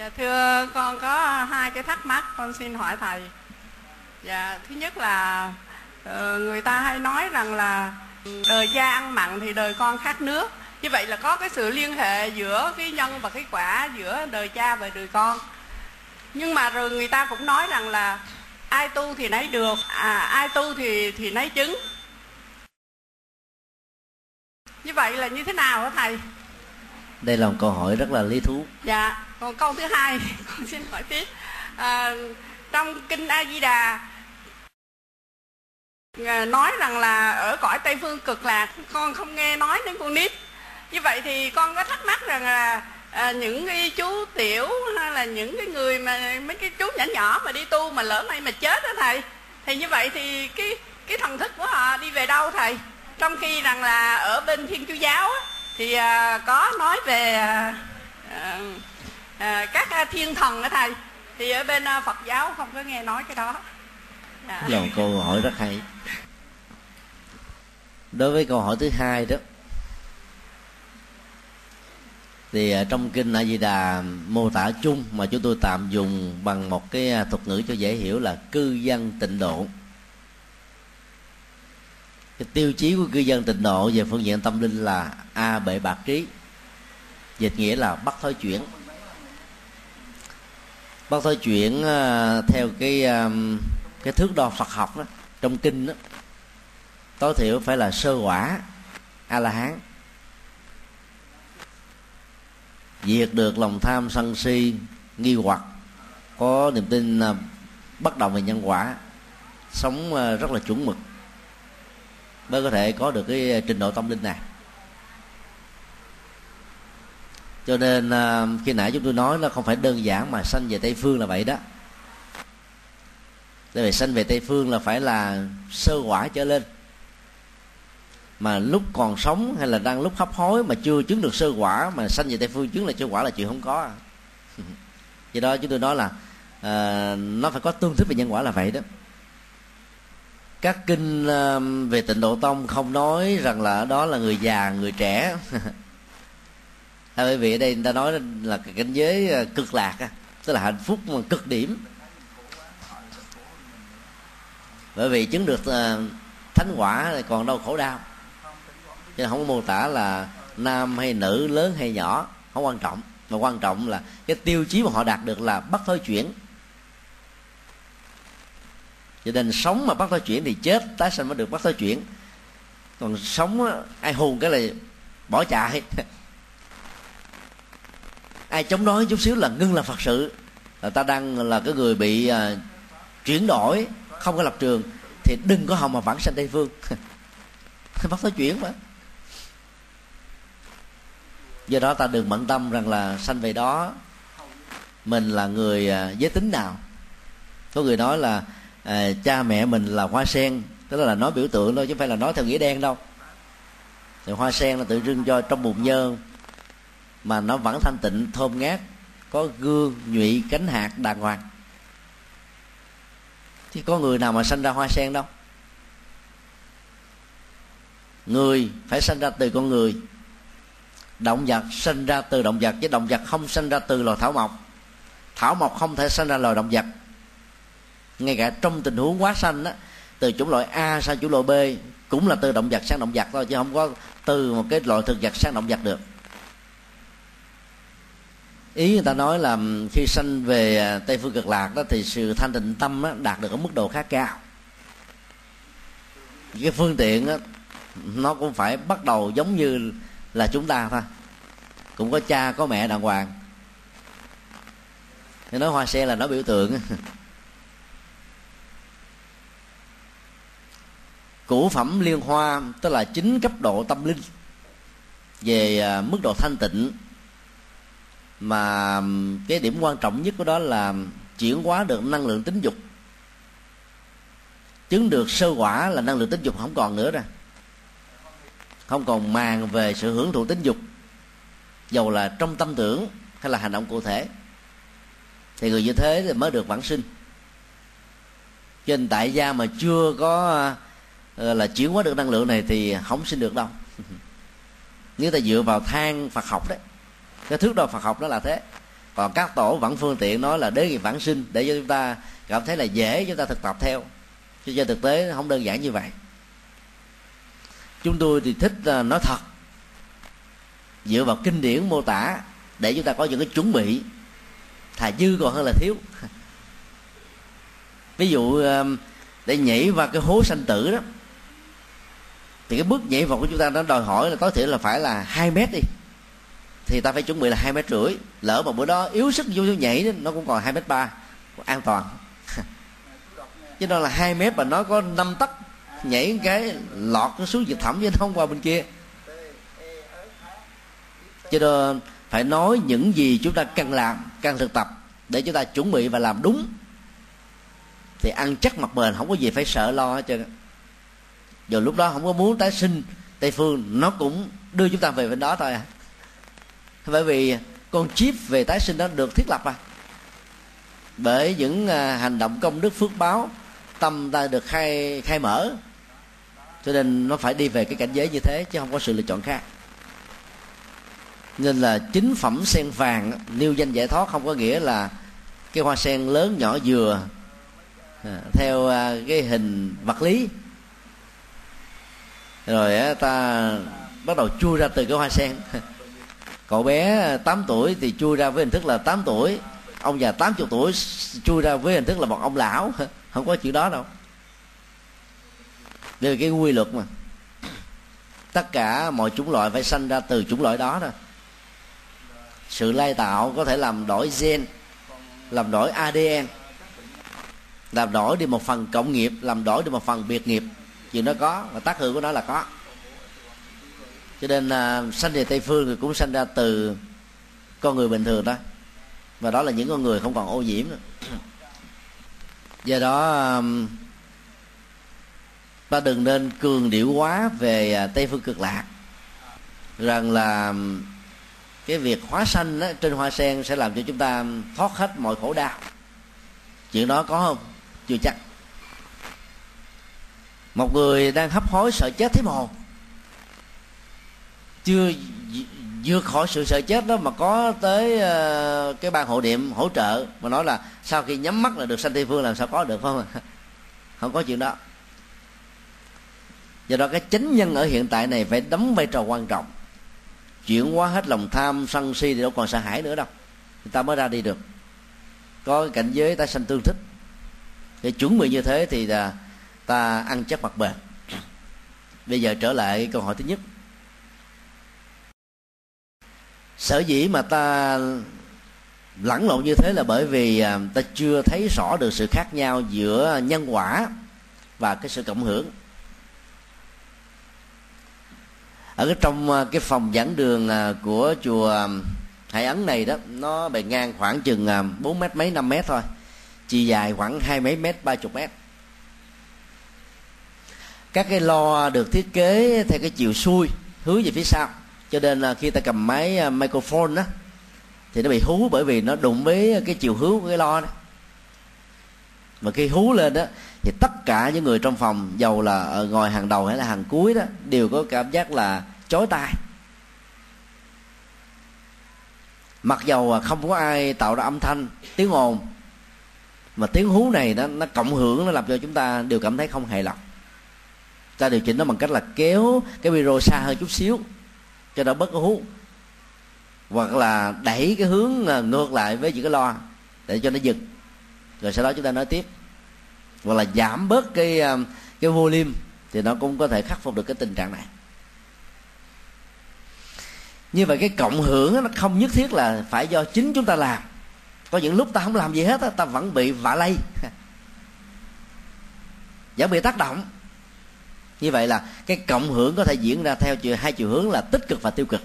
Dạ thưa con có hai cái thắc mắc con xin hỏi thầy. Dạ thứ nhất là ờ, người ta hay nói rằng là đời cha ăn mặn thì đời con khát nước. Như vậy là có cái sự liên hệ giữa cái nhân và cái quả giữa đời cha và đời con. Nhưng mà rồi người ta cũng nói rằng là ai tu thì nấy được, à ai tu thì thì nấy chứng. Như vậy là như thế nào hả thầy? đây là một câu hỏi rất là lý thú dạ còn câu thứ hai con xin hỏi tiếp à, trong kinh a di đà à, nói rằng là ở cõi tây phương cực lạc con không nghe nói đến con nít. Như vậy thì con có thắc mắc rằng là à, những cái chú tiểu hay là những cái người mà mấy cái chú nhỏ nhỏ mà đi tu mà lỡ may mà chết đó thầy thì như vậy thì cái cái thần thức của họ đi về đâu thầy? Trong khi rằng là ở bên thiên chúa giáo á, thì à, có nói về à, à, à, các ờ, thiên thần đó thầy thì ở bên ờ, phật giáo không có nghe nói cái đó. Dạ. là một câu hỏi rất hay. Đối với câu hỏi thứ hai đó thì trong kinh A Di Đà mô tả chung mà chúng tôi tạm dùng bằng một cái thuật ngữ cho dễ hiểu là cư dân tịnh độ. Cái tiêu chí của cư dân tịnh độ về phương diện tâm linh là a bệ bạc trí dịch nghĩa là bắt thói chuyển bác thôi chuyển uh, theo cái cái thước đo Phật học đó trong kinh đó tối thiểu phải là sơ quả a la hán diệt được lòng tham sân si nghi hoặc có niềm tin ờ, uh, đầu về nhân quả sống uh, rất là chuẩn mực. Mới có thể có được cái trình độ tâm linh này. Cho nên à, khi nãy chúng tôi nói nó không phải đơn giản mà sanh về tây phương là vậy đó. Tại vì sanh về tây phương là phải là sơ quả trở lên. Mà lúc còn sống hay là đang lúc hấp hối mà chưa chứng được sơ quả mà sanh về tây phương chứng là sơ quả là chuyện không có. Do đó chúng tôi nói là uh, nó phải có tương thích về nhân quả là vậy đó. Các kinh à, về tịnh độ tông không nói rằng là đó là người già người trẻ. bởi vì ở đây người ta nói là cái cảnh giới ờ, cực lạc tức là hạnh phúc mà cực điểm. Bởi vì chứng được ờ, thánh quả thì còn đâu khổ đau. Cho nên không có mô tả là nam hay nữ, lớn hay nhỏ, không quan trọng. Mà quan trọng là cái tiêu chí mà họ đạt được là bắt thối chuyển. Cho nên sống mà bắt thối chuyển thì chết, tái sinh mới được bắt thối chuyển. Còn sống ai hùng cái là bỏ chạy. ai chống đối chút xíu là ngưng là phật sự. Là ta đang là cái người bị uh, chuyển đổi không có lập trường thì đừng có hòng mà vãng sanh tây phương. Bắt nói chuyển mà. Do đó ta đừng bận tâm rằng là sanh về đó mình là người uh, giới tính nào. Có người nói là à, cha mẹ mình là hoa sen tức là nói biểu tượng thôi chứ không phải là nói theo nghĩa đen đâu. Thì hoa sen là tự trưng cho trong bùn nhơ mà nó vẫn thanh tịnh, thơm ngát, có gương, nhụy, cánh hạt, đàng hoàng. Chứ có người nào mà sanh ra hoa sen đâu. Người phải sanh ra từ con người. Động vật sinh ra từ động vật, chứ động vật không sinh ra từ loài thảo mộc. Thảo mộc không thể sinh ra loài động vật. Ngay cả trong tình huống quá sanh đó từ chủng loại A sang chủng loại B, cũng là từ động vật sang động vật thôi, chứ không có từ một cái loại thực vật sang động vật được ý người ta nói là khi sanh về à, tây phương cực lạc đó thì sự thanh tịnh tâm đó, đạt được ở mức độ khá cao. Cái phương tiện đó, nó cũng phải bắt đầu giống như là chúng ta thôi. Cũng có cha có mẹ đàng hoàng. Nói hoa sen là nó biểu tượng củ phẩm liên hoa tức là chín cấp độ tâm linh về à, mức độ thanh tịnh mà cái điểm quan trọng nhất của đó là chuyển hóa được năng lượng tính dục. Chứng được sơ quả là năng lượng tính dục không còn nữa rồi, không còn màng về sự hưởng thụ tính dục. Dầu là trong tâm tưởng hay là hành động cụ thể. Thì người như thế thì mới được vãng sinh. Trên tại gia mà chưa có ờ, là chuyển hóa được năng lượng này thì không sinh được đâu. Nếu ta dựa vào thang phật học đấy cái thước đo phật học đó là thế. Còn các tổ vẫn phương tiện nói là đế nghiệp vãng sinh, để cho chúng ta cảm thấy là dễ chúng ta thực tập theo. Chứ trên thực tế không đơn giản như vậy. Chúng tôi thì thích à, nói thật. Dựa vào kinh điển mô tả để chúng ta có những cái chuẩn bị. Thà dư còn hơn là thiếu. Ví dụ à, để nhảy vào cái hố sanh tử đó, thì cái bước nhảy vào của chúng ta nó đòi hỏi là tối thiểu là phải là hai mét đi thì ta phải chuẩn bị là hai mét rưỡi. Lỡ mà bữa đó yếu sức vô nhảy nó cũng còn hai mét ba. An toàn. Chứ đó là hai mét mà nó có năm tấc nhảy cái, lọt nó xuống vực thẳm chứ không qua bên kia. Cho nên phải nói những gì chúng ta cần làm, cần thực tập để chúng ta chuẩn bị và làm đúng. Thì ăn chắc mặt bền, không có gì phải sợ lo hết trơn giờ lúc đó không có muốn tái sinh tây phương, nó cũng đưa chúng ta về bên đó thôi à bởi vì con chip về tái sinh đó được thiết lập à bởi những à, hành động công đức phước báo tâm ta được khai khai mở. Cho nên nó phải đi về cái cảnh giới như thế chứ không có sự lựa chọn khác. Nên là chính phẩm sen vàng nêu danh giải thoát không có nghĩa là cái hoa sen lớn nhỏ dừa à, theo à, cái hình vật lý. Rồi ta bắt đầu chui ra từ cái hoa sen. cậu bé à, 8 tuổi thì chui ra với hình thức là 8 tuổi. Ông già 80 tuổi chui ra với hình thức là một ông lão. Không có chuyện đó đâu. Đây là cái quy luật mà. Tất cả mọi chủng loại phải sanh ra từ chủng loại đó thôi sự lai tạo có thể làm đổi gen, làm đổi adn làm đổi đi một phần cộng nghiệp, làm đổi đi một phần biệt nghiệp. Chuyện đó có, và tác hưởng của nó là có cho nên là sanh về tây phương thì cũng sanh ra từ con người bình thường đó. Và đó là những con người không còn ô nhiễm nữa. Do đó ta đừng nên cường điệu quá về à, tây phương cực lạc. Rằng là cái việc hóa sanh đó, trên hoa sen sẽ làm cho chúng ta thoát hết mọi khổ đau. Chuyện đó có không? Chưa chắc. Một người đang hấp hối sợ chết thế mồ chưa vượt khỏi sự sợ chết đó mà có tới uh, cái ban hộ niệm hỗ trợ mà nói là sau khi nhắm mắt là được sanh tây phương làm sao có được không? Không có chuyện đó. Do đó cái chánh nhân ở hiện tại này phải đóng vai trò quan trọng. Chuyển hóa hết lòng tham sân si thì đâu còn sợ hãi nữa đâu. Người ta mới ra đi được. Có cái cảnh giới ta sanh tương thích. Để chuẩn bị như thế thì là ta ăn chắc mặt bền. Bây giờ trở lại câu hỏi thứ nhất sở dĩ mà ta lẫn lộn như thế là bởi vì à, ta chưa thấy rõ được sự khác nhau giữa nhân quả và cái sự cộng hưởng. Ở cái trong à, cái phòng giảng đường à, của chùa Hải Ấn này đó, nó bề ngang khoảng chừng 4 mét mấy 5 mét thôi chiều dài khoảng hai mấy mét, ba chục mét. Các cái lo được thiết kế theo cái chiều xuôi, hướng về phía sau cho nên là khi ta cầm máy à, microphone đó thì nó bị hú bởi vì nó đụng với cái chiều hướng của cái lo đó. Mà khi hú lên đó thì tất cả những người trong phòng, dầu là ở ngồi hàng đầu hay là hàng cuối đó, đều có cảm giác là chói tai. Mặc dầu không có ai tạo ra âm thanh, tiếng ồn, mà tiếng hú này nó nó cộng hưởng, nó làm cho chúng ta đều cảm thấy không hài lòng. Ta điều chỉnh nó bằng cách là kéo cái micro xa hơn chút xíu cho nó bất hú hoặc là đẩy cái hướng à, ngược lại với những cái loa để cho nó dừng. Rồi sau đó chúng ta nói tiếp. Hoặc là giảm bớt cái à, cái volume thì nó cũng có thể khắc phục được cái tình trạng này. Như vậy cái cộng hưởng nó không nhất thiết là phải do chính chúng ta làm. Có những lúc ta không làm gì hết ta vẫn bị vạ lây. Vẫn bị tác động như vậy là cái cộng hưởng có thể diễn ra theo chiều hai chiều hướng là tích cực và tiêu cực.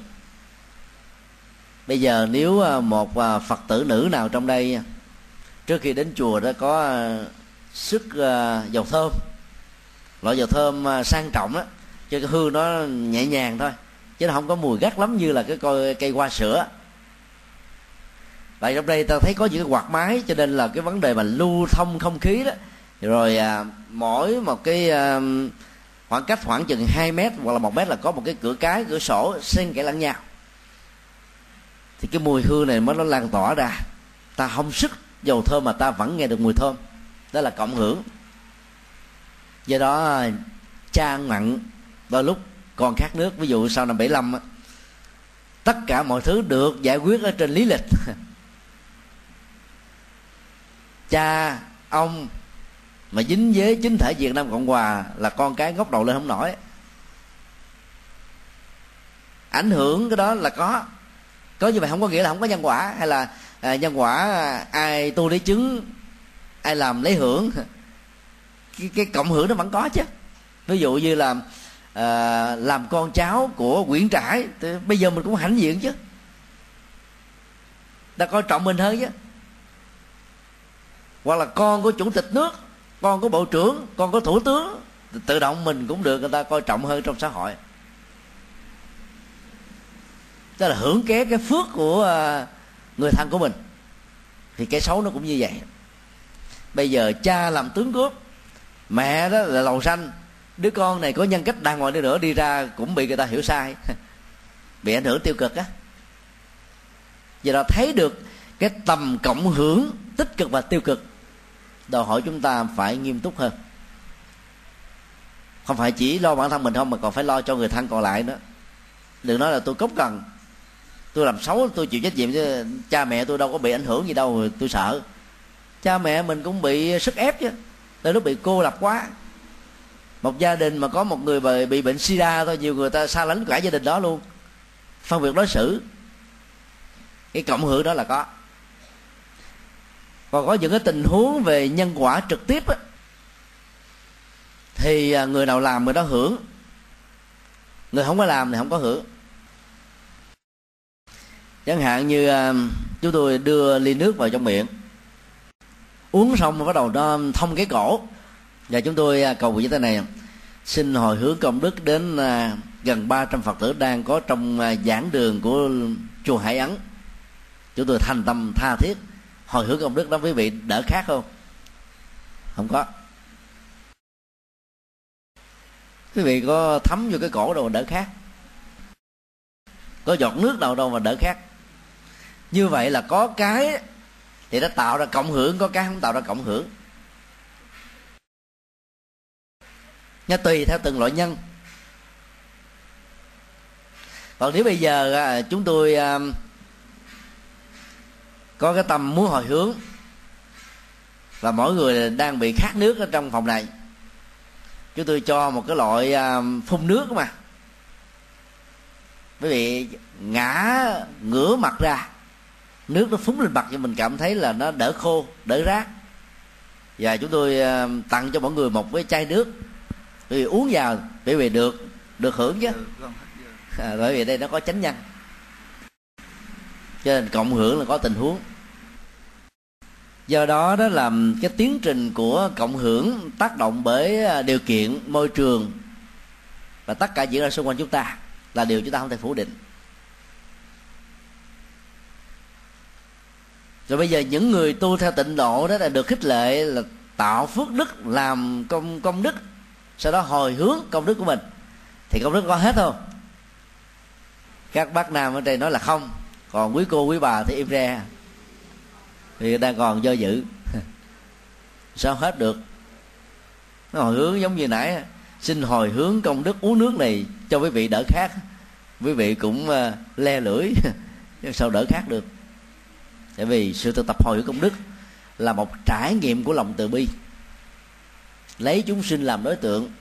Bây giờ nếu ờ, một ờ, phật tử nữ nào trong đây trước khi đến chùa đó có ờ, sức dầu thơm loại dầu thơm sang trọng đó cho cái hương nó nhẹ nhàng thôi chứ nó không có mùi gắt lắm như là cái coi cây hoa sữa. Tại trong đây ta thấy có những cái quạt máy cho nên là cái vấn đề mà lưu thông không khí đó rồi à, mỗi một cái à, khoảng cách khoảng chừng 2 mét hoặc là một mét là có một cái cửa cái cửa sổ xen kẽ lẫn nhau. Thì cái mùi hương này mới nó lan tỏa ra. Ta không sức dầu thơm mà ta vẫn nghe được mùi thơm. Đó là cộng hưởng. Do đó cha mặn đôi lúc còn khát nước. Ví dụ sau năm 75 á, tất cả mọi thứ được giải quyết ở trên lý lịch. Cha ông mà dính với chính thể Việt Nam Cộng Hòa là con cái ngóc đầu lên không nổi. Ảnh hưởng cái đó là có. Có như vậy không có nghĩa là không có nhân quả hay là à, nhân quả à, ai tu lấy chứng ai làm lấy hưởng. Cái, cái cộng hưởng nó vẫn có chứ. Ví dụ như là à, làm con cháu của quyển trãi thì bây giờ mình cũng hãnh diện chứ. Ta coi trọng mình hơn chứ. Hoặc là con của chủ tịch nước con của bộ trưởng, con của thủ tướng. Tự động mình cũng được, người ta coi trọng hơn trong xã hội. Đó là hưởng ké cái phước của à, người thân của mình. Thì cái xấu nó cũng như vậy. Bây giờ cha làm tướng cướp, mẹ đó là lầu xanh. Đứa con này có nhân cách đàng hoàng đi nữa, đi ra cũng bị người ta hiểu sai. Bị ảnh hưởng tiêu cực á. Do đó thấy được cái tầm cộng hưởng tích cực và tiêu cực đòi hỏi chúng ta phải nghiêm túc hơn. Không phải chỉ lo bản thân mình không mà còn phải lo cho người thân còn lại nữa. Đừng nói là tôi cốc cần tôi làm xấu tôi chịu trách nhiệm chứ. Cha mẹ tôi đâu có bị ảnh hưởng gì đâu tôi sợ. Cha mẹ mình cũng bị sức ép chứ. Tới lúc bị cô lập quá. Một gia đình mà có một người bị, bị bệnh sida thôi nhiều người ta xa lánh cả gia đình đó luôn. Phân biệt đối xử. Cái cộng hưởng đó là có còn có những cái tình huống về nhân quả trực tiếp á, thì à, người nào làm người đó hưởng. Người không có làm thì không có hưởng. Chẳng hạn như à, chúng tôi đưa ly nước vào trong miệng. Uống xong bắt đầu nó thông cái cổ. Và chúng tôi à, cầu nguyện như thế này xin hồi hướng công đức đến gần 300 phật tử đang có trong giảng đường của chùa Hải Ấn. Chúng tôi thành tâm tha thiết hồi hướng công đức đó quý vị đỡ khác không? Không có. Quý vị có thấm vô cái cổ đâu mà đỡ khác có giọt nước nào đâu mà đỡ khác như vậy là có cái thì nó tạo ra cộng hưởng, có cái không tạo ra cộng hưởng. Nó tùy theo từng loại nhân. Còn nếu bây giờ à, chúng tôi à, có cái tâm muốn hồi hướng. Và mỗi người đang bị khát nước ở trong phòng này. Chúng tôi cho một cái loại à, phun nước mà. Quý vị ngã ngửa mặt ra nước nó phúng lên mặt cho mình cảm thấy là nó đỡ khô đỡ rác và chúng tôi à, tặng cho mọi người một cái chai nước. Quý vị uống vào quý vị được được hưởng chứ. À, bởi vì đây nó có chánh nhân cho nên cộng hưởng là có tình huống. Do đó đó là cái tiến trình của cộng hưởng tác động bởi à, điều kiện môi trường. Và tất cả diễn ra xung quanh chúng ta là điều chúng ta không thể phủ định. Rồi bây giờ những người tu theo tịnh độ đó là được khích lệ là tạo phước đức, làm công công đức, sau đó hồi hướng công đức của mình. Thì công đức có hết không? Các bác nam ở đây nói là không còn quý cô, quý bà thì im re. Thì đang còn do dự. Sao hết được? Nó hồi hướng giống như nãy xin hồi hướng công đức uống nước này cho quý vị đỡ khác quý vị cũng ờ, le lưỡi. Sao đỡ khác được? Tại vì sự thực tập hồi hướng công đức là một trải nghiệm của lòng từ bi. Lấy chúng sinh làm đối tượng,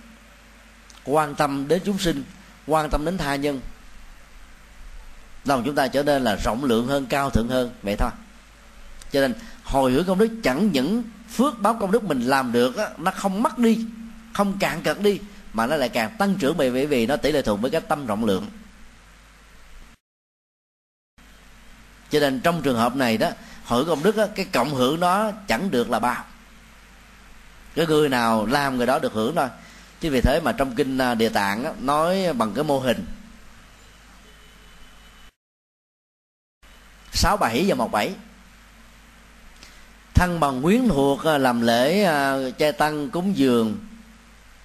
quan tâm đến chúng sinh, quan tâm đến tha nhân lòng chúng ta trở nên là rộng lượng hơn cao thượng hơn vậy thôi. Cho nên hồi hướng công đức chẳng những phước báo công đức mình làm được á, nó không mất đi không cạn cật đi mà nó lại càng tăng trưởng bởi vì nó tỷ lệ thuận với cái tâm rộng lượng. Cho nên trong trường hợp này đó hội công đức á, cái cộng hưởng nó chẳng được là bao. Cái người nào làm người đó được hưởng thôi. Chứ vì thế mà trong kinh à, địa tạng á, nói bằng cái mô hình. Sáu bảy và một bảy. Thân bằng quyến thuộc à, làm lễ à, che chay tăng, cúng dường,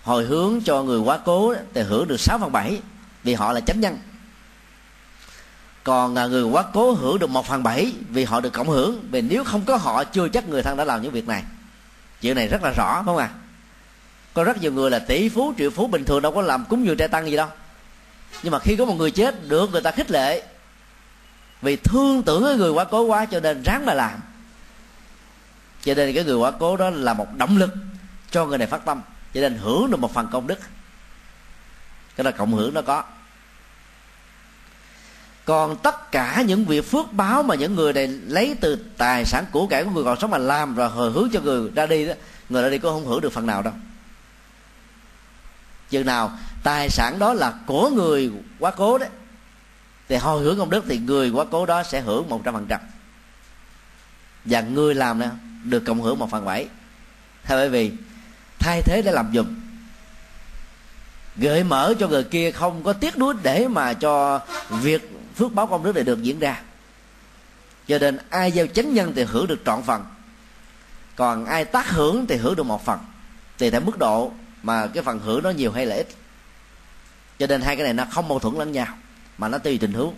hồi hướng cho người quá cố thì hưởng được 6 phần 7 vì họ là chánh nhân. Còn à, người quá cố hưởng được một phần bảy, vì họ được cộng hưởng, vì nếu không có họ, chưa chắc người thân đã làm những việc này. Chuyện này rất là rõ, phải không ạ? À? có rất nhiều người là tỷ phú, triệu phú bình thường, đâu có làm cúng dường trai tăng gì đâu. Nhưng mà khi có một người chết, được người ta khích lệ vì thương tưởng cái người quá cố quá cho nên ráng mà làm. Cho nên cái người quá cố đó là một động lực cho người này phát tâm. Cho nên hưởng được một phần công đức. Cái là cộng hưởng nó có. Còn tất cả những việc phước báo mà những người này lấy từ tài sản của cải của người còn sống mà làm rồi hồi hướng cho người ra đi đó, người ra đi có không hưởng được phần nào đâu. Chừng nào tài sản đó là của người quá cố đấy thì hồi hưởng công đức thì người quá cố đó sẽ hưởng một trăm phần trăm. Và người làm nữa được cộng hưởng một phần bảy. Theo bởi vì, thay thế để làm dùm gợi mở cho người kia không có tiếc nuối để mà cho việc phước báo công đức này được diễn ra. Cho nên ai gieo chánh nhân thì hưởng được trọn phần. Còn ai tác hưởng thì hưởng được một phần. Tùy theo mức độ mà cái phần hưởng nó nhiều hay là ít. Cho nên hai cái này nó không mâu thuẫn lẫn nhau mà nó tùy tình huống.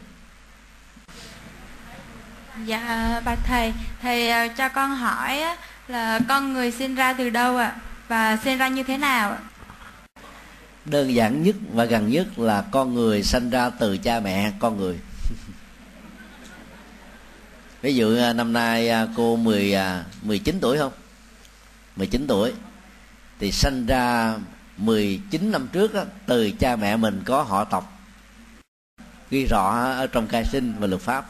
Dạ bạch thầy. Thầy ờ, cho con hỏi là con người sinh ra từ đâu ạ? Và sinh ra như thế nào ạ? Đơn giản nhất và gần nhất là con người sinh ra từ cha mẹ con người. Ví dụ à, năm nay à, cô 10 19 à, tuổi không? 19 tuổi. Thì sinh ra 19 năm trước đó, từ cha mẹ mình có họ tộc ghi rõ ở trong khai sinh và luật pháp.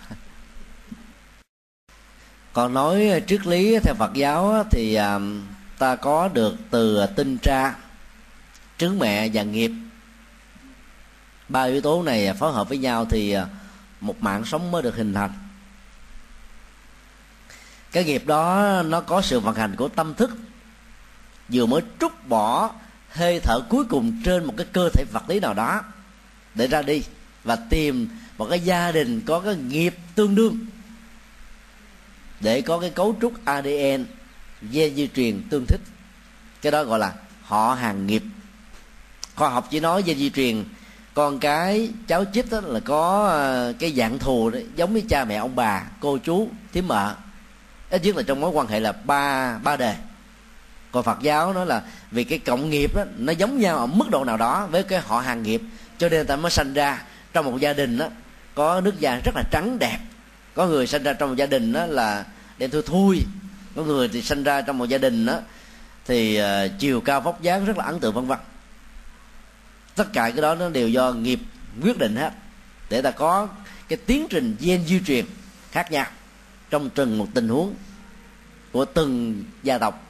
Còn nói triết lý theo Phật giáo thì à, ta có được từ tinh tra trứng mẹ và nghiệp. Ba yếu tố này phối hợp với nhau thì à, một mạng sống mới được hình thành. Cái nghiệp đó nó có sự vận hành của tâm thức, vừa mới trút bỏ hơi thở cuối cùng trên một cái cơ thể vật lý nào đó để ra đi và tìm một cái gia đình có cái nghiệp tương đương để có cái cấu trúc ADN gen di truyền tương thích. Cái đó gọi là họ hàng nghiệp. Khoa học chỉ nói gen di truyền con cái cháu chích đó là có ờ, cái dạng thù đó, giống với cha mẹ ông bà cô chú thím mợ. Ít nhất là trong mối quan hệ là ba ba đề. Còn phật giáo nói là vì cái cộng nghiệp đó nó giống nhau ở mức độ nào đó với cái họ hàng nghiệp cho nên ta mới sanh ra trong một gia đình đó có nước da rất là trắng đẹp. Có người sinh ra trong một gia đình đó là đen thui thui. Có người thì sinh ra trong một gia đình đó thì uh, chiều cao vóc dáng rất là ấn tượng vân vân. Tất cả cái đó nó đều do nghiệp quyết định hết để ta có cái tiến trình gen di truyền khác nhau trong từng một tình huống của từng gia tộc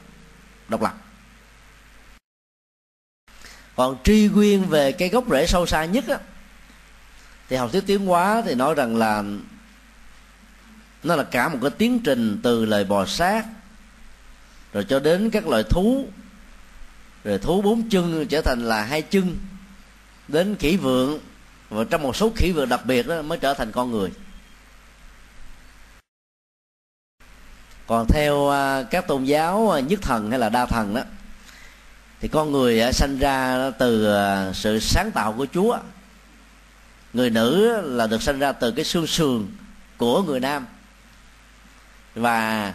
độc lập. Còn tri nguyên về cái gốc rễ sâu xa nhất á, thì học thuyết tiến hóa thì nói rằng là nó là cả một cái tiến trình từ lời bò sát, rồi cho đến các loài thú, rồi thú bốn chân trở thành là hai chân, đến khỉ vượng, và trong một số khỉ vượng đặc biệt đó mới trở thành con người. Còn theo à, các tôn giáo nhất thần hay là đa thần đó, thì con người à, sanh ra từ à, sự sáng tạo của chúa người nữ là được sinh ra từ cái xương sườn của người nam. Và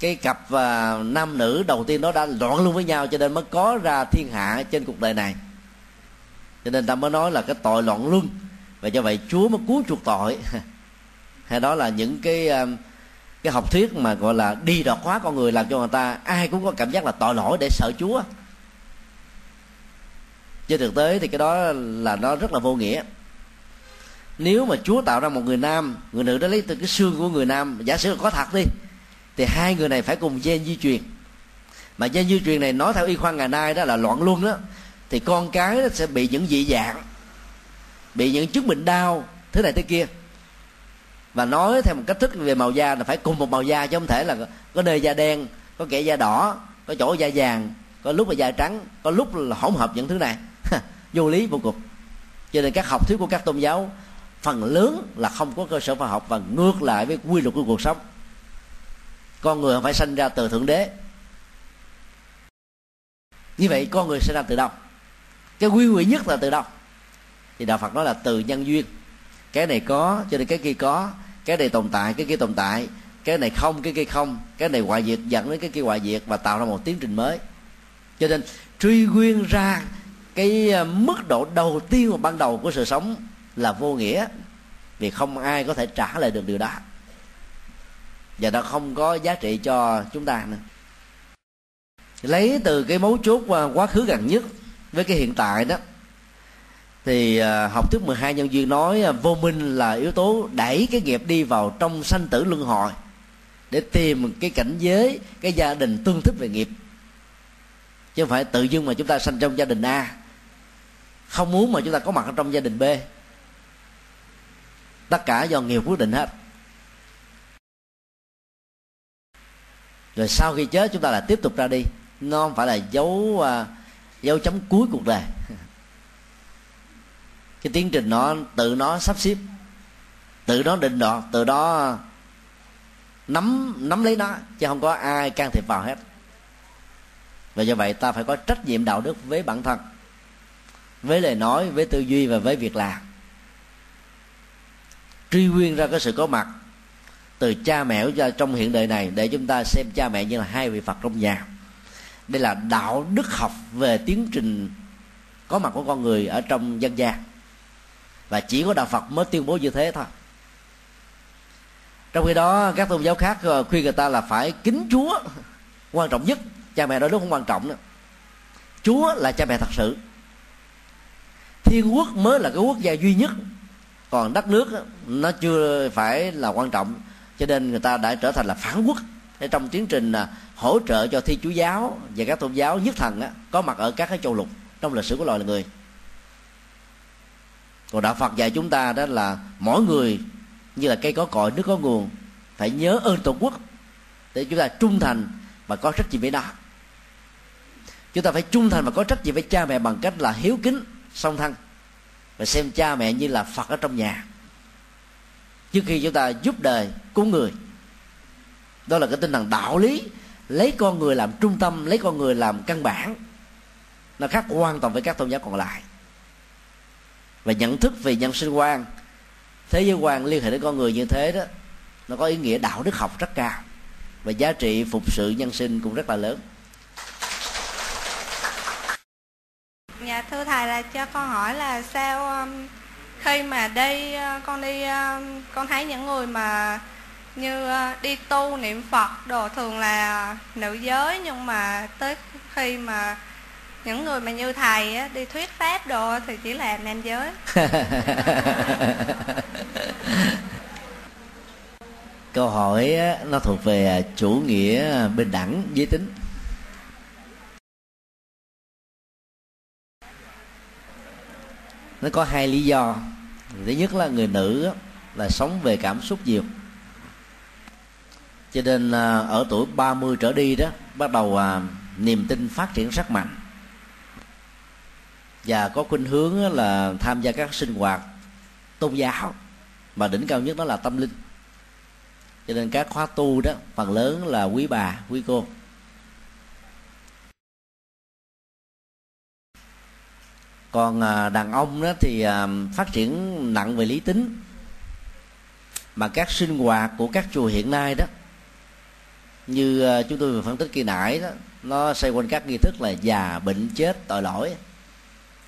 cái cặp à, nam nữ đầu tiên nó đã loạn luôn với nhau cho nên mới có ra thiên hạ trên cuộc đời này. Cho nên ta mới nói là cái tội loạn luân. Và do vậy chúa mới cứu chuộc tội. Hay đó là những cái à, cái học thuyết mà gọi là đi đọt hóa con người làm cho người ta ai cũng có cảm giác là tội lỗi để sợ chúa. Trên thực tế thì cái đó là nó rất là vô nghĩa nếu mà chúa tạo ra một người nam, người nữ đó lấy từ cái xương của người nam, giả sử là có thật đi, thì hai người này phải cùng gen di truyền. Mà gen di truyền này nói theo y khoa ngày nay đó là loạn luân đó, thì con cái nó sẽ bị những dị dạng, bị những chứng bệnh đau thứ này thế kia. Và nói theo một cách thức về màu da là phải cùng một màu da, chứ không thể là có nơi da đen, có kẻ da đỏ, có chỗ da vàng, có lúc là da trắng, có lúc là hỗn hợp những thứ này. Vô lý vô cùng. Cho nên các học thuyết của các tôn giáo phần lớn là không có cơ sở khoa học và ngược lại với quy luật của cuộc sống. Con người phải sinh ra từ thượng đế. Như vậy con người sinh ra từ đâu? Cái quy nguyện nhất là từ đâu? Thì đạo phật nói là từ nhân duyên. Cái này có, cho nên cái kia có. Cái này tồn tại, cái kia tồn tại. Cái này không, cái kia không. Cái này hoại diệt, dẫn đến cái kia hoại diệt và tạo ra một tiến trình mới. Cho nên truy nguyên ra cái à, mức độ đầu tiên và ban đầu của sự sống là vô nghĩa, vì không ai có thể trả lại được điều đó. Và nó không có giá trị cho chúng ta nữa. Lấy từ cái mấu chốt quá khứ gần nhất với cái hiện tại đó, thì à, học thuyết 12 nhân duyên nói à, vô minh là yếu tố đẩy cái nghiệp đi vào trong sanh tử luân hồi để tìm cái cảnh giới, cái gia đình tương thích về nghiệp. Chứ không phải tự dưng mà chúng ta sanh trong gia đình A, không muốn mà chúng ta có mặt ở trong gia đình B tất cả do nghiệp quyết định hết. Rồi sau khi chết, chúng ta lại tiếp tục ra đi. Nó không phải là dấu à, dấu chấm cuối cuộc đời. Cái tiến trình nó, tự nó sắp xếp. Tự nó định đoạt, tự đó nắm nắm lấy nó, chứ không có ai can thiệp vào hết. Và do vậy ta phải có trách nhiệm đạo đức với bản thân, với lời nói, với tư duy và với việc làm truy nguyên ra cái sự có mặt từ cha mẹ ra trong hiện đời này để chúng ta xem cha mẹ như là hai vị phật trong nhà. Đây là đạo đức học về tiến trình có mặt của con người ở trong dân gian và chỉ có đạo phật mới tuyên bố như thế thôi. Trong khi đó, các tôn giáo khác ờ, khuyên người ta là phải kính chúa quan trọng nhất. Cha mẹ đôi lúc không quan trọng nữa. Chúa là cha mẹ thật sự. Thiên quốc mới là cái quốc gia duy nhất còn đất nước nó chưa phải là quan trọng cho nên người ta đã trở thành là phản quốc. Để trong tiến trình à, hỗ trợ cho thi chúa giáo và các tôn giáo nhất thần á, có mặt ở các cái châu lục trong lịch sử của loài người. Còn đạo phật dạy chúng ta đó là mỗi người như là cây có cội nước có nguồn phải nhớ ơn tổ quốc để chúng ta trung thành và có trách nhiệm với đó chúng ta phải trung thành và có trách nhiệm với cha mẹ bằng cách là hiếu kính song thân và xem cha mẹ như là phật ở trong nhà. Trước khi chúng ta giúp đời, cứu người. Đó là cái tinh thần đạo lý. Lấy con người làm trung tâm, lấy con người làm căn bản. Nó khác hoàn toàn với các tôn giáo còn lại. Và nhận thức về nhân sinh quan. Thế giới quan liên hệ đến con người như thế đó, nó có ý nghĩa đạo đức học rất cao. Và giá trị phục sự nhân sinh cũng rất là lớn. Dạ thưa thầy là cho con hỏi là sao um, khi mà đi uh, con đi uh, con thấy những người mà như uh, đi tu niệm Phật đồ thường là nữ giới nhưng mà tới khi mà những người mà như thầy á, đi thuyết pháp đồ thì chỉ là nam giới. Câu hỏi á, nó thuộc về à, chủ nghĩa à, bình đẳng giới tính. Nó có hai lý do. Thứ nhất là người nữ là sống về cảm xúc nhiều. Cho nên à, ở tuổi 30 trở đi đó bắt đầu à, niềm tin phát triển rất mạnh. Và có khuynh hướng là tham gia các sinh hoạt tôn giáo mà đỉnh cao nhất đó là tâm linh. Cho nên các khóa tu đó phần lớn là quý bà quý cô. Còn à, đàn ông đó thì à, phát triển nặng về lý tính. Mà các sinh hoạt của các chùa hiện nay đó, như à, chúng tôi vừa phân tích kỳ nãy đó, nó xoay quanh các nghi thức là già, bệnh, chết, tội lỗi.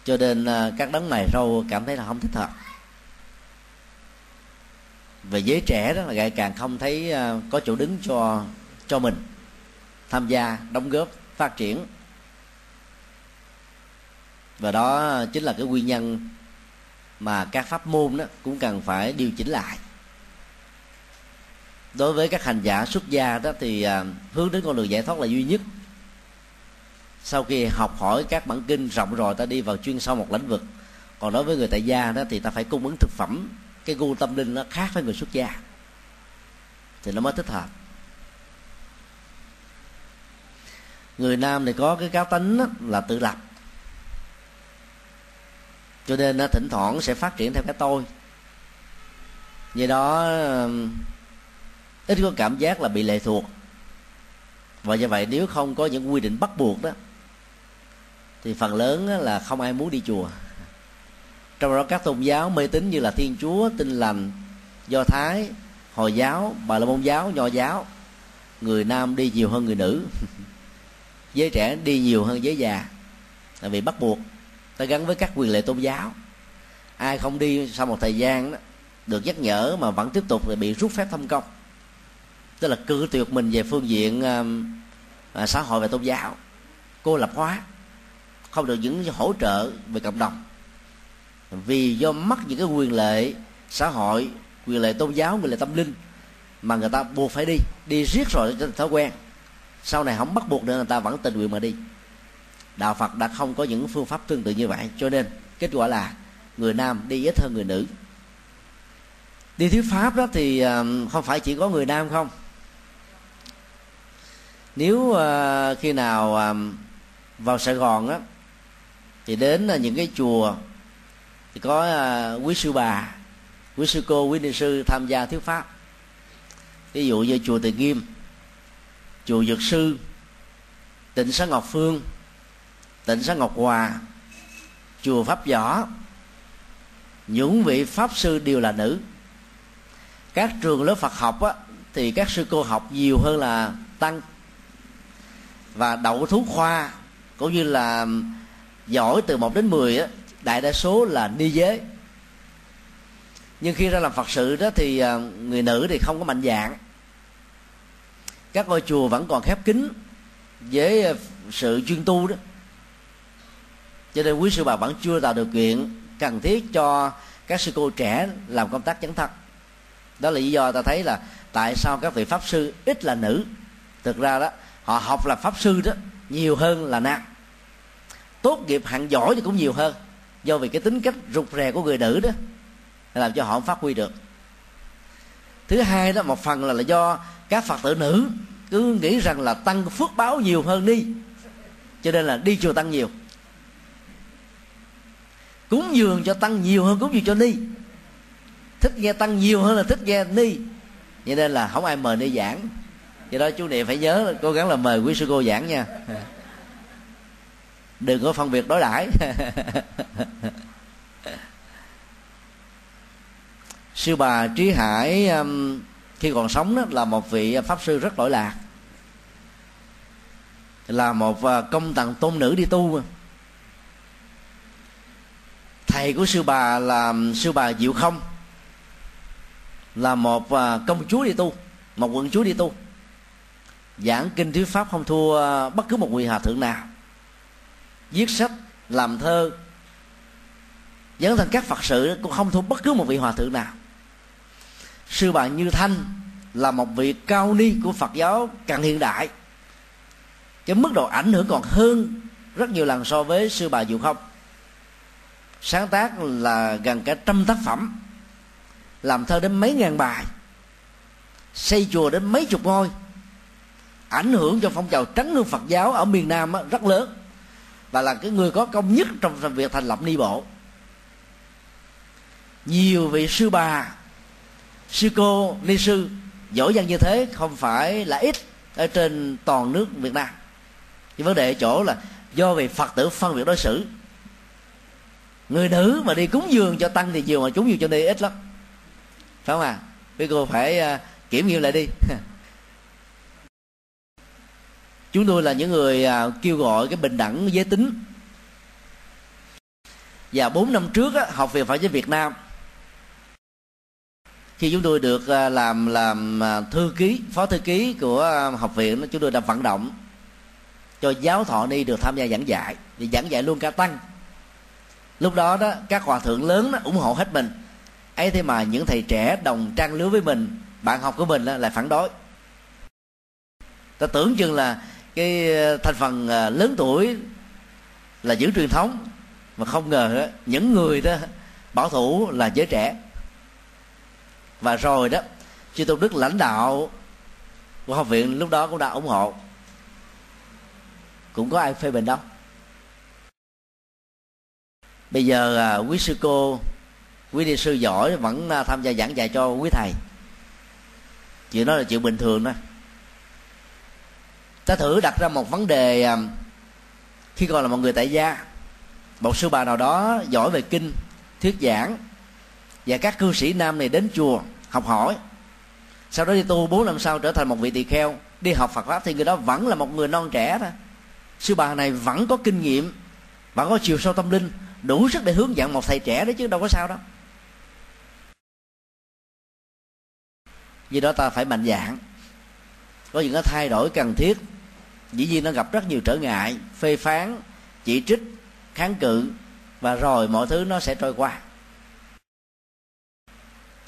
Cho nên các đấng này râu cảm thấy là không thích hợp. Về giới trẻ đó là ngày càng không thấy có chỗ đứng cho cho mình tham gia đóng góp phát triển và đó chính là cái nguyên nhân mà các pháp môn đó cũng cần phải điều chỉnh lại. Đối với các hành giả xuất gia đó thì à, hướng đến con đường giải thoát là duy nhất. Sau khi học hỏi các bản kinh rộng rồi, ta đi vào chuyên sâu một lĩnh vực. Còn đối với người tại gia đó thì ta phải cung ứng thực phẩm. Cái gu tâm linh nó khác với người xuất gia. Thì nó mới thích hợp. Người nam thì có cái cá tính là tự lập cho nên nó thỉnh thoảng sẽ phát triển theo cái tôi. Vì đó um, ít có cảm giác là bị lệ thuộc. Và do vậy, nếu không có những quy định bắt buộc đó, thì phần lớn là không ai muốn đi chùa. Trong đó các tôn giáo mê tín như là thiên chúa, tin lành, do thái, hồi giáo, bà la môn giáo, nho giáo, người nam đi nhiều hơn người nữ. Giới trẻ đi nhiều hơn giới già là vì bắt buộc ta gắn với các quyền lệ tôn giáo. Ai không đi sau một thời gian đó được nhắc nhở mà vẫn tiếp tục thì bị rút phép thâm công. Tức là cự tuyệt mình về phương diện um, à, xã hội và tôn giáo. Cô lập hóa. Không được những hỗ trợ về cộng đồng. Vì do mất những cái quyền lệ xã hội quyền lệ tôn giáo quyền lệ tâm linh mà người ta buộc phải đi. Đi riết rồi cho thói quen. Sau này không bắt buộc nữa người ta vẫn tình nguyện mà đi đạo phật đã không có những phương pháp tương tự như vậy. Cho nên, kết quả là người nam đi ít hơn người nữ. Đi thuyết pháp đó thì ờ, không phải chỉ có người nam không. Nếu ờ, khi nào ờ, vào sài gòn á, thì đến những cái chùa, thì có quý sư bà, quý sư cô, quý ni sư tham gia thuyết pháp. Ví dụ như chùa Từ Nghiêm chùa Dược Sư tỉnh sáng Ngọc Phương tỉnh Xã Ngọc Hòa chùa Pháp Võ. Những vị pháp sư đều là nữ. Các trường lớp Phật học á, thì các sư cô học nhiều hơn là tăng và đậu thú khoa cũng như là giỏi từ 1 đến 10 á, đại đa số là ni giới nhưng khi ra làm phật sự đó thì à, người nữ thì không có mạnh dạng. Các ngôi chùa vẫn còn khép kín với à, sự chuyên tu đó cho nên quý sư bà vẫn chưa tạo điều kiện cần thiết cho các sư cô trẻ làm công tác chấn thân. Đó là lý do ta thấy là tại sao các vị pháp sư ít là nữ. Thực ra đó họ học là pháp sư đó nhiều hơn là nam. Tốt nghiệp hạng giỏi thì cũng nhiều hơn. Do vì cái tính cách rụt rè của người nữ đó làm cho họ không phát huy được. Thứ hai đó một phần là, là do các phật tử nữ cứ nghĩ rằng là tăng phước báo nhiều hơn đi. Cho nên là đi chùa tăng nhiều cúng dường cho tăng nhiều hơn cúng dường cho ni. Thích nghe tăng nhiều hơn là thích nghe ni. Vậy nên là không ai mời ni giảng. Do đó chú niệm phải nhớ, cố gắng là mời quý sư cô giảng nha. Đừng có phân biệt đối đãi. Sư bà trí hải um, khi còn sống đó là một vị pháp sư rất lỗi lạc. Là một uh, công tặng tôn nữ đi tu thầy của sư bà là sư bà diệu không. Là một à, công chúa đi tu, một quận chúa đi tu. Giảng kinh thuyết pháp không thua à, bất cứ một vị hòa thượng nào. Viết sách, làm thơ dẫn thành các phật sự cũng không thua bất cứ một vị hòa thượng nào. Sư bà như thanh là một vị cao ni của phật giáo càng hiện đại. Cái mức độ ảnh hưởng còn hơn rất nhiều lần so với sư bà diệu không sáng tác là gần cả trăm tác phẩm, làm thơ đến mấy ngàn bài, xây chùa đến mấy chục ngôi, ảnh hưởng cho phong trào trấn hương phật giáo ở miền nam rất lớn và là cái người có công nhất trong việc thành lập ni bộ. Nhiều vị sư bà, sư cô, ni sư giỏi giang như thế không phải là ít ở trên toàn nước việt nam. Cái vấn đề ở chỗ là do về phật tử phân biệt đối xử người nữ mà đi cúng dường cho tăng thì nhiều mà cúng dường cho ni ít lắm. Phải không à? Quý cô phải uh, kiểm nghiệm lại đi. Chúng tôi là những người uh, kêu gọi cái bình đẳng giới tính. Và bốn năm trước á, học viện phải với Việt Nam khi chúng tôi được à, làm làm thư ký phó thư ký của học viện chúng tôi đã vận động cho giáo thọ ni được tham gia giảng dạy. Thì giảng dạy luôn cả tăng lúc đó đó các hòa thượng lớn đó, ủng hộ hết mình. Ấy thế mà những thầy trẻ đồng trang lứa với mình bạn học của mình đó, lại phản đối. Ta tưởng chừng là cái ờ, thành phần ờ, lớn tuổi là giữ truyền thống mà không ngờ đó, những người đó bảo thủ là giới trẻ. Và rồi đó chư tôn đức lãnh đạo của học viện lúc đó cũng đã ủng hộ. Cũng có ai phê bình đâu? Bây giờ à, quý sư cô quý đi sư giỏi vẫn à, tham gia giảng dạy cho quý thầy. Chuyện đó là chuyện bình thường đó. Ta thử đặt ra một vấn đề à, khi còn là một người tại gia một sư bà nào đó giỏi về kinh thuyết giảng và các cư sĩ nam này đến chùa học hỏi. Sau đó đi tu bốn năm sau trở thành một vị tỳ kheo đi học Phật pháp thì người đó vẫn là một người non trẻ thôi sư bà này vẫn có kinh nghiệm vẫn có chiều sâu tâm linh đủ sức để hướng dẫn một thầy trẻ đấy chứ đâu có sao đâu. Vì đó ta phải mạnh dạng có những cái thay đổi cần thiết. Dĩ nhiên nó gặp rất nhiều trở ngại, phê phán, chỉ trích, kháng cự và rồi mọi thứ nó sẽ trôi qua.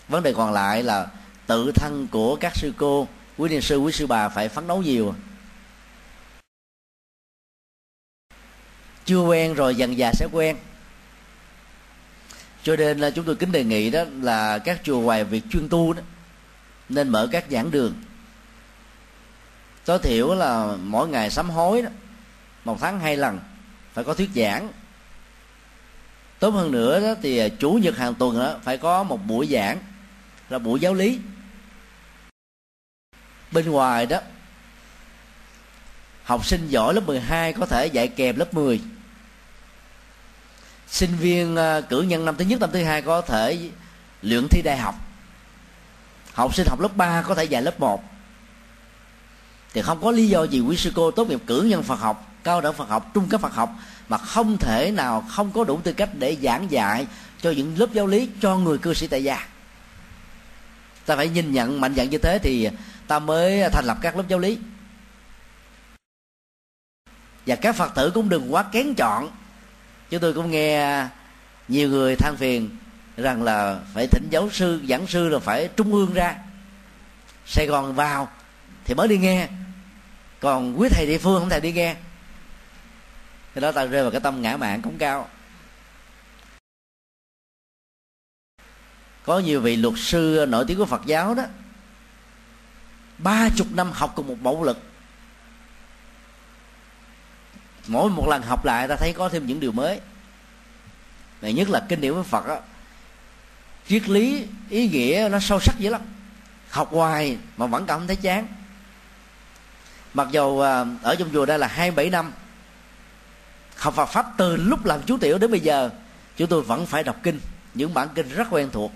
Vấn đề còn lại là tự thân của các sư cô, quý niên sư, quý sư bà phải phấn đấu nhiều. Chưa quen rồi dần dà sẽ quen cho nên là chúng tôi kính đề nghị đó là các chùa ngoài việc chuyên tu đó, nên mở các giảng đường. Tối thiểu là mỗi ngày sám hối đó, một tháng hai lần, phải có thuyết giảng. Tốt hơn nữa đó thì à, chủ nhật hàng tuần đó, phải có một buổi giảng, là buổi giáo lý. Bên ngoài đó, học sinh giỏi lớp 12 có thể dạy kèm lớp 10 sinh viên ờ, cử nhân năm thứ nhất, năm thứ hai có thể luyện thi đại học. Học sinh học lớp 3 có thể dạy lớp 1 thì không có lý do gì quý sư cô tốt nghiệp cử nhân Phật học, cao đẳng Phật học, trung cấp Phật học mà không thể nào không có đủ tư cách để giảng dạy cho những lớp giáo lý cho người cư sĩ tại gia. Ta phải nhìn nhận mạnh dạn như thế thì ta mới thành lập các lớp giáo lý. Và các phật tử cũng đừng quá kén chọn chúng tôi cũng nghe nhiều người than phiền rằng là phải thỉnh giáo sư, giảng sư là phải trung ương ra sài gòn vào thì mới đi nghe. Còn quý thầy địa phương không thể đi nghe. Thì đó ta rơi vào cái tâm ngã mạng cũng cao. Có nhiều vị luật sư nổi tiếng của phật giáo đó, ba chục năm học cùng một bộ lực mỗi một lần học lại, ta thấy có thêm những điều mới. Này, nhất là kinh điển của phật á, triết lý, ý nghĩa nó sâu sắc dữ lắm. Học hoài mà vẫn cảm thấy chán. Mặc dù à, ở trong chùa đây là hai bảy năm, học Phật pháp từ lúc làm chú tiểu đến bây giờ, chúng tôi vẫn phải đọc kinh. Những bản kinh rất quen thuộc.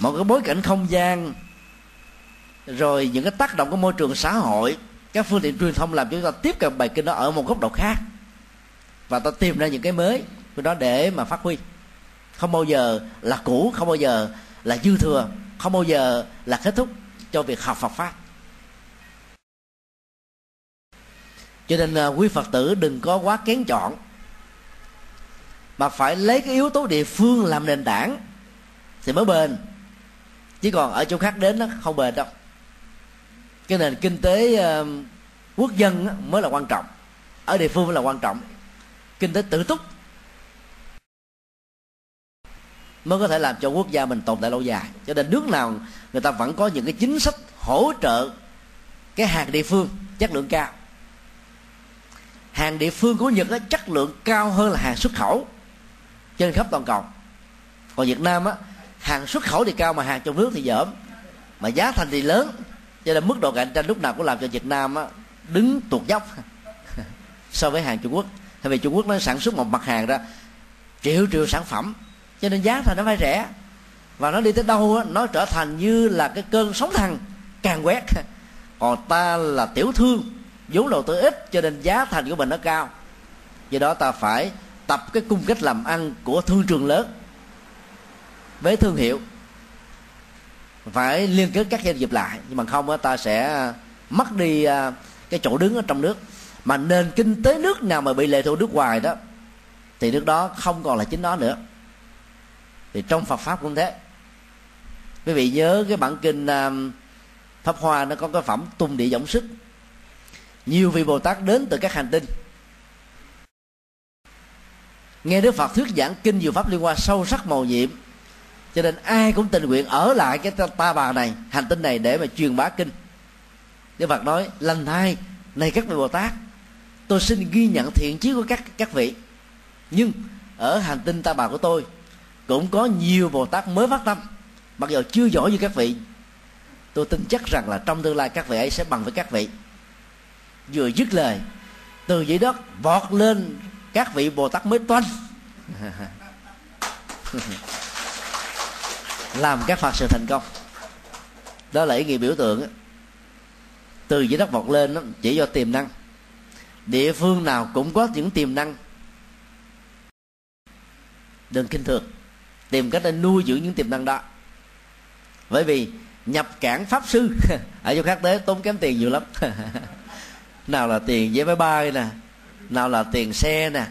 Một cái bối cảnh không gian, rồi những cái tác động của môi trường xã hội các phương tiện truyền thông làm cho chúng ta tiếp cận bài kinh đó ở một góc độ khác. Và ta tìm ra những cái mới của đó để mà phát huy. Không bao giờ là cũ, không bao giờ là dư thừa, không bao giờ là kết thúc cho việc học Phật pháp. Cho nên à, quý Phật tử đừng có quá kén chọn, mà phải lấy cái yếu tố địa phương làm nền tảng thì mới bền. Chứ còn ở chỗ khác đến nó không bền đâu cái nền kinh tế uh, quốc dân mới là quan trọng. Ở địa phương mới là quan trọng. Kinh tế tự túc mới có thể làm cho quốc gia mình tồn tại lâu dài. Cho nên nước nào người ta vẫn có những cái chính sách hỗ trợ cái hàng địa phương chất lượng cao. Hàng địa phương của nhật á, chất lượng cao hơn là hàng xuất khẩu trên khắp toàn cầu. Còn việt nam á hàng xuất khẩu thì cao mà hàng trong nước thì dởm mà giá thành thì lớn cho nên mức độ cạnh tranh lúc nào cũng làm cho việt nam á, đứng tuột dốc so với hàng trung quốc. Tại vì trung quốc nó sản xuất một mặt hàng ra triệu triệu sản phẩm cho nên giá thành nó phải rẻ. Và nó đi tới đâu á, nó trở thành như là cái cơn sóng thần càng quét. Còn ta là tiểu thương vốn đầu tư ít cho nên giá thành của mình nó cao. Do đó ta phải tập cái cung cách làm ăn của thương trường lớn với thương hiệu phải liên kết các doanh nghiệp lại. Nhưng mà không ta sẽ à, mất đi à, cái chỗ đứng ở trong nước. Mà nền kinh tế nước nào mà bị lệ thuộc nước ngoài đó, thì nước đó không còn là chính nó nữa. Thì trong Phật pháp cũng thế. Quý vị nhớ cái bản kinh à, pháp hoa nó có cái phẩm tung địa dõng sức. Nhiều vị bồ tát đến từ các hành tinh. Nghe đức phật thuyết giảng kinh diệu pháp liên quan sâu sắc màu nhiệm cho nên ai cũng tình nguyện ở lại cái ta bà này, hành tinh này để mà truyền bá kinh. Đức phật nói, lành thai này các vị bồ tát, tôi xin ghi nhận thiện chí của các các vị. Nhưng ở hành tinh ta bà của tôi cũng có nhiều bồ tát mới phát tâm. Mặc dù chưa giỏi như các vị, tôi tin chắc rằng là trong tương lai các vị ấy sẽ bằng với các vị. Vừa dứt lời, từ dưới đất vọt lên các vị bồ tát mới toanh. làm các phật sự thành công. Đó là ý nghĩa biểu tượng từ dưới đất vọt lên chỉ do tiềm năng. Địa phương nào cũng có những tiềm năng. Đừng kinh thường. Tìm cách để nuôi dưỡng những tiềm năng đó. Bởi vì nhập cảng pháp sư, ở chỗ khác tế tốn kém tiền nhiều lắm. Nào là tiền vé máy bay nè, nào là tiền xe nè,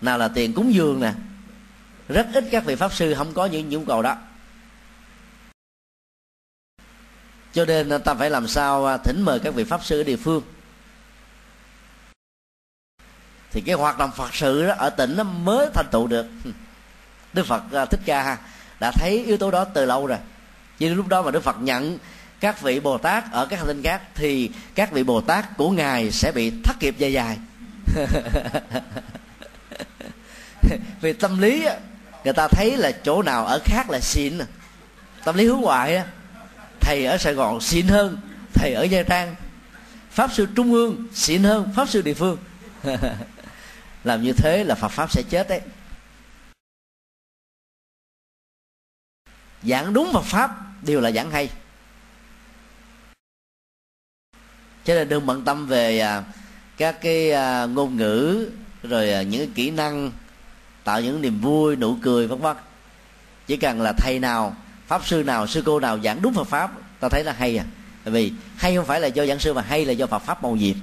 nào là tiền cúng dường nè rất ít các vị pháp sư không có những nhu cầu đó. Cho nên ta phải làm sao à, thỉnh mời các vị pháp sư ở địa phương. Thì cái hoạt động phật sự đó ở tỉnh nó mới thành tựu được. Đức phật à, thích ca đã thấy yếu tố đó từ lâu rồi. Nhưng lúc đó mà đức phật nhận các vị bồ tát ở các hành tinh khác, thì các vị bồ tát của ngài sẽ bị thất nghiệp dài dài. Vì tâm lý người ta thấy là chỗ nào ở khác là xịn tâm lý hướng ngoại á, thầy ở sài gòn xịn hơn, thầy ở nha trang. Pháp sư trung ương xịn hơn, pháp sư địa phương. Làm như thế là phật pháp sẽ chết đấy. Giảng đúng Phật pháp, đều là giảng hay. Cho nên đừng bận tâm về à, các cái à, ngôn ngữ, rồi à, những cái kỹ năng tạo những niềm vui, nụ cười vân vân chỉ cần là thầy nào, pháp sư nào, sư cô nào giảng đúng Phật pháp, ta thấy là hay à. Tại vì hay không phải là do giảng sư mà hay là do Phật pháp màu nhiệm.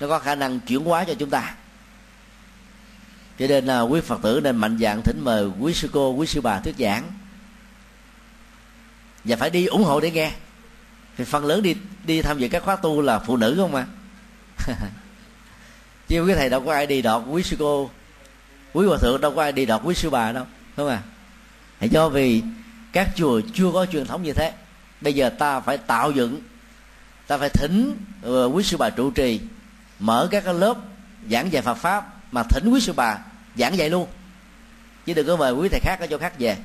Nó có khả năng chuyển hóa cho chúng ta. Cho nên là quý phật tử nên mạnh dạng thỉnh mời quý sư cô, quý sư bà thuyết giảng. Và phải đi ủng hộ để nghe. Thì phần lớn đi đi tham dự các khóa tu là phụ nữ không mà chứ quý thầy đâu có ai đi đọt quý sư cô quý hòa thượng đâu có ai đi đọc quý sư bà đâu, đúng không à do vì các chùa chưa có truyền thống như thế, bây giờ ta phải tạo dựng, ta phải thỉnh ờ, quý sư bà trụ trì, mở các cái lớp giảng dạy Phật pháp mà thỉnh quý sư bà giảng dạy luôn. Chứ đừng có mời quý thầy khác ở chỗ khác về.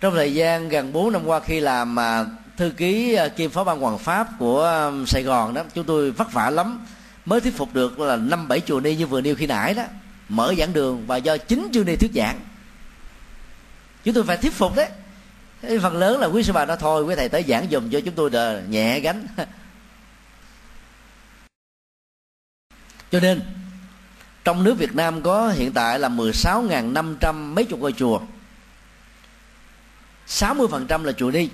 Trong thời gian gần 4 năm qua khi làm mà thư ký à, kiêm phó ban hoàng pháp của à, Sài Gòn đó, chúng tôi vất vả lắm. Mới thuyết phục được là năm bảy chùa ni như vừa nêu khi nãy đó mở giảng đường và do chính chư ni thuyết giảng. Chúng tôi phải thuyết phục đấy. Phần lớn là quý sư bà nói, thôi, quý thầy tới giảng dùm cho chúng tôi đờ, nhẹ gánh. Cho nên, trong nước Việt Nam có hiện tại là 16.500 mấy chục ngôi chùa. 60% là chùa ni.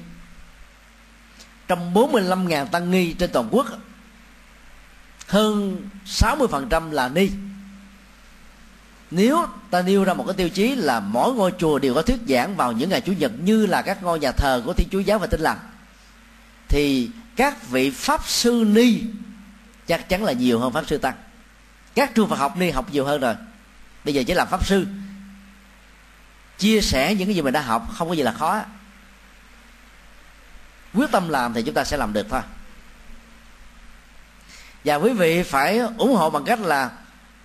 Trong 45.000 tăng ni trên toàn quốc, hơn 60% là ni nếu ta nêu ra một cái tiêu chí là mỗi ngôi chùa đều có thuyết giảng vào những ngày chủ nhật như là các ngôi nhà thờ của thiên chúa giáo và tin lành, thì các vị pháp sư ni chắc chắn là nhiều hơn pháp sư tăng. Các trường Phật học ni học nhiều hơn rồi. Bây giờ chỉ làm pháp sư. Chia sẻ những cái gì mình đã học, không có gì là khó. Quyết tâm làm thì chúng ta sẽ làm được thôi. Và quý vị phải ủng hộ bằng cách là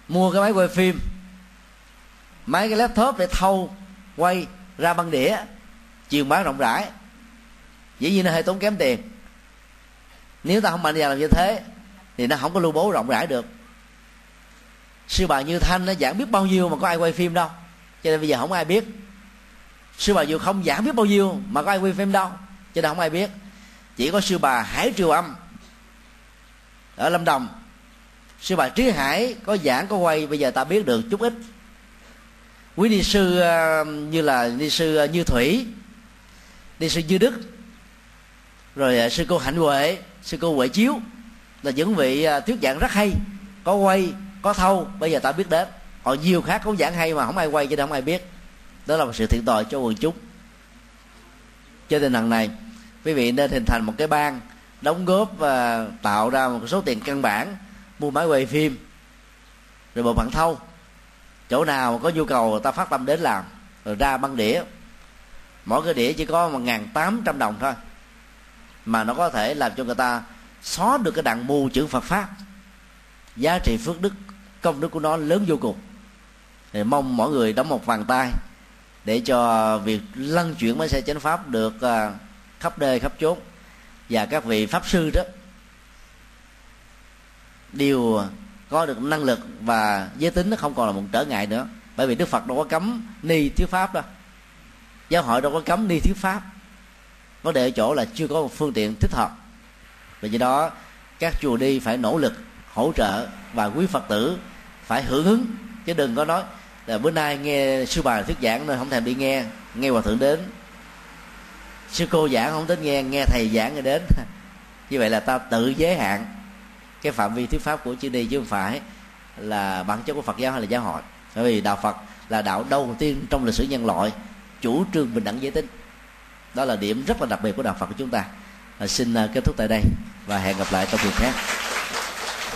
mua cái máy quay phim máy cái laptop để thâu, quay ra băng đĩa truyền bá rộng rãi. Dĩ nhiên nó hơi tốn kém tiền. Nếu ta không mạnh dạn làm như thế, thì nó không có lưu bố rộng rãi được. Sư bà như thanh nó giảng biết bao nhiêu mà có ai quay phim đâu. Cho nên bây giờ không ai biết. Sư bà dù không giảng biết bao nhiêu mà có ai quay phim đâu. Cho nên không ai biết. Chỉ có sư bà hải triều âm ở lâm đồng. Sư bà trí hải có giảng, có quay, bây giờ ta biết được chút ít quý ni sư ờ, như là ni sư ờ, như thủy, ni sư như đức, rồi ờ, sư cô hạnh huệ, sư cô huệ chiếu, là những vị thuyết giảng rất hay, có quay, có thâu. Bây giờ ta biết đến còn nhiều khác cũng giảng hay mà không ai quay cho nên không ai biết. Đó là một sự thiệt tội cho quần chúng. Cho nên lần này, quý vị nên hình thành một cái ban đóng góp và tạo ra một số tiền căn bản, mua máy quay phim, rồi bộ phận thâu chỗ nào có nhu cầu ta phát tâm đến làm. Rồi ra băng đĩa. Mỗi cái đĩa chỉ có một ngàn tám trăm đồng thôi. Mà nó có thể làm cho người ta xóa được cái đạn mù chữ Phật pháp. Giá trị phước đức, công đức của nó lớn vô cùng. Thì mong mọi người đóng một vàng tay để cho việc lăn chuyển máy xe chánh pháp được à, khắp nơi, khắp chốn. Và các vị pháp sư đó, đều có được năng lực và giới tính nó không còn là một trở ngại nữa. Bởi vì đức phật đâu có cấm ni thuyết pháp đâu. Giáo hội đâu có cấm ni thuyết pháp. Vấn đề ở chỗ là chưa có một phương tiện thích hợp. Vì vậy đó, các chùa đi phải nỗ lực hỗ trợ và quý phật tử phải hưởng ứng. Chứ đừng có nói là bữa nay nghe sư bà thuyết giảng nên không thèm đi nghe nghe hòa thượng đến. Sư cô giảng không đến nghe nghe thầy giảng rồi đến. Như vậy là ta tự giới hạn cái phạm vi thuyết pháp của chư ni chứ không phải là bản chất của phật giáo hay là giáo hội. Bởi vì đạo phật là đạo đầu tiên trong lịch sử nhân loại chủ trương bình đẳng giới tính. Đó là điểm rất là đặc biệt của đạo phật của chúng ta. À, xin kết thúc tại đây và hẹn gặp lại trong việc khác.